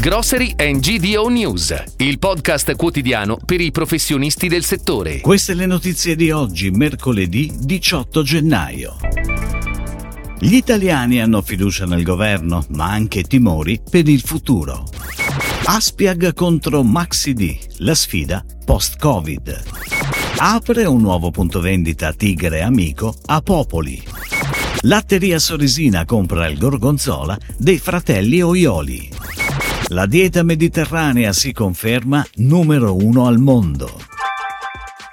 Grocery and GDO News, il podcast quotidiano per i professionisti del settore. Queste le notizie di oggi, mercoledì 18 gennaio. Gli italiani hanno fiducia nel governo, ma anche timori per il futuro. Aspiag contro MaxiD, la sfida post-Covid. Apre un nuovo punto vendita Tigre Amico a Popoli. Latteria Sorisina compra il gorgonzola dei fratelli Oioli. La dieta mediterranea si conferma numero uno al mondo.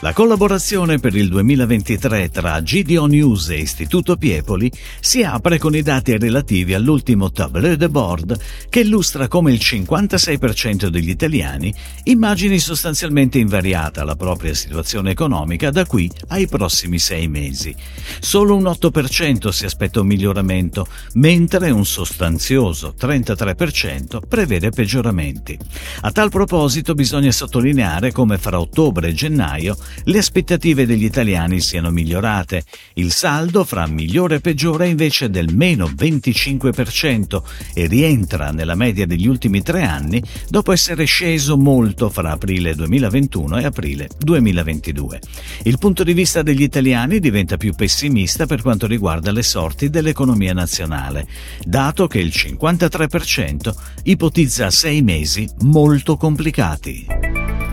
La collaborazione per il 2023 tra GDO News e Istituto Piepoli si apre con i dati relativi all'ultimo tableau de bord che illustra come il 56% degli italiani immagini sostanzialmente invariata la propria situazione economica da qui ai prossimi sei mesi. Solo un 8% si aspetta un miglioramento, mentre un sostanzioso 33% prevede peggioramenti. A tal proposito bisogna sottolineare come fra ottobre e gennaio le aspettative degli italiani siano migliorate. Il saldo fra migliore e peggiore è invece del meno 25% e rientra nella media degli ultimi tre anni dopo essere sceso molto fra aprile 2021 e aprile 2022. Il punto di vista degli italiani diventa più pessimista per quanto riguarda le sorti dell'economia nazionale, dato che il 53% ipotizza sei mesi molto complicati.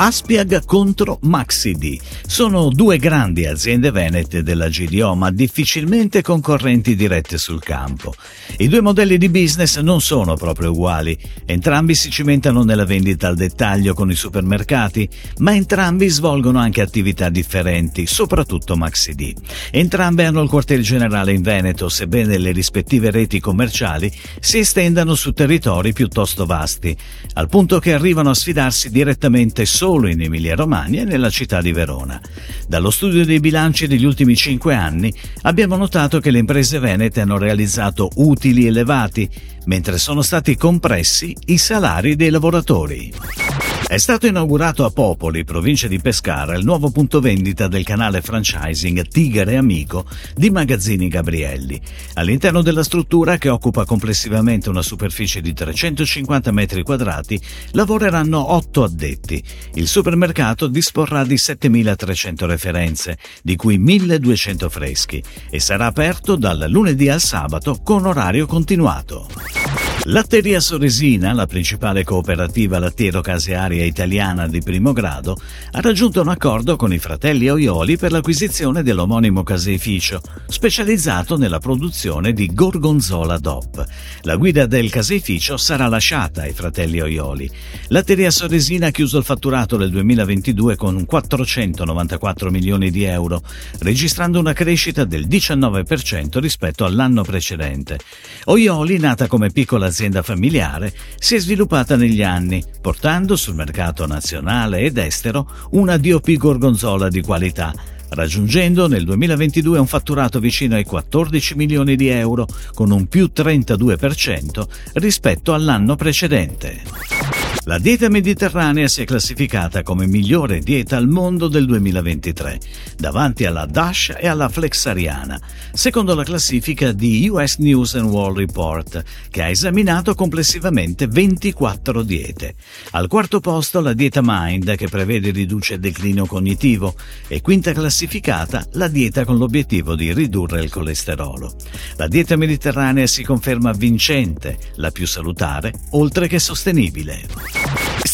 Aspiag contro MaxiD. Sono due grandi aziende venete della GDO, ma difficilmente concorrenti dirette sul campo. I due modelli di business non sono proprio uguali. Entrambi si cimentano nella vendita al dettaglio con i supermercati, ma entrambi svolgono anche attività differenti, soprattutto MaxiD. Entrambe hanno il quartier generale in Veneto, sebbene le rispettive reti commerciali si estendano su territori piuttosto vasti, al punto che arrivano a sfidarsi direttamente solo solo in Emilia-Romagna e nella città di Verona. Dallo studio dei bilanci degli ultimi cinque anni abbiamo notato che le imprese venete hanno realizzato utili elevati, mentre sono stati compressi i salari dei lavoratori. È stato inaugurato a Popoli, provincia di Pescara, il nuovo punto vendita del canale franchising Tigre Amico di Magazzini Gabrielli. All'interno della struttura, che occupa complessivamente una superficie di 350 metri quadrati, lavoreranno otto addetti. Il supermercato disporrà di 7.300 referenze, di cui 1.200 freschi, e sarà aperto dal lunedì al sabato con orario continuato. Latteria Soresina, la principale cooperativa lattiero-casearia italiana di primo grado, ha raggiunto un accordo con i fratelli Oioli per l'acquisizione dell'omonimo caseificio, specializzato nella produzione di gorgonzola DOP. La guida del caseificio sarà lasciata ai fratelli Oioli. Latteria Soresina ha chiuso il fatturato del 2022 con 494 milioni di euro, registrando una crescita del 19% rispetto all'anno precedente. Oioli, nata come piccola azienda azienda familiare, si è sviluppata negli anni, portando sul mercato nazionale ed estero una DOP gorgonzola di qualità, raggiungendo nel 2022 un fatturato vicino ai 14 milioni di euro, con un più 32% rispetto all'anno precedente. La dieta mediterranea si è classificata come migliore dieta al mondo del 2023, davanti alla Dash e alla Flexariana, secondo la classifica di US News World Report, che ha esaminato complessivamente 24 diete. Al quarto posto la dieta Mind, che prevede riduce il declino cognitivo, e quinta classificata la dieta con l'obiettivo di ridurre il colesterolo. La dieta mediterranea si conferma vincente, la più salutare, oltre che sostenibile.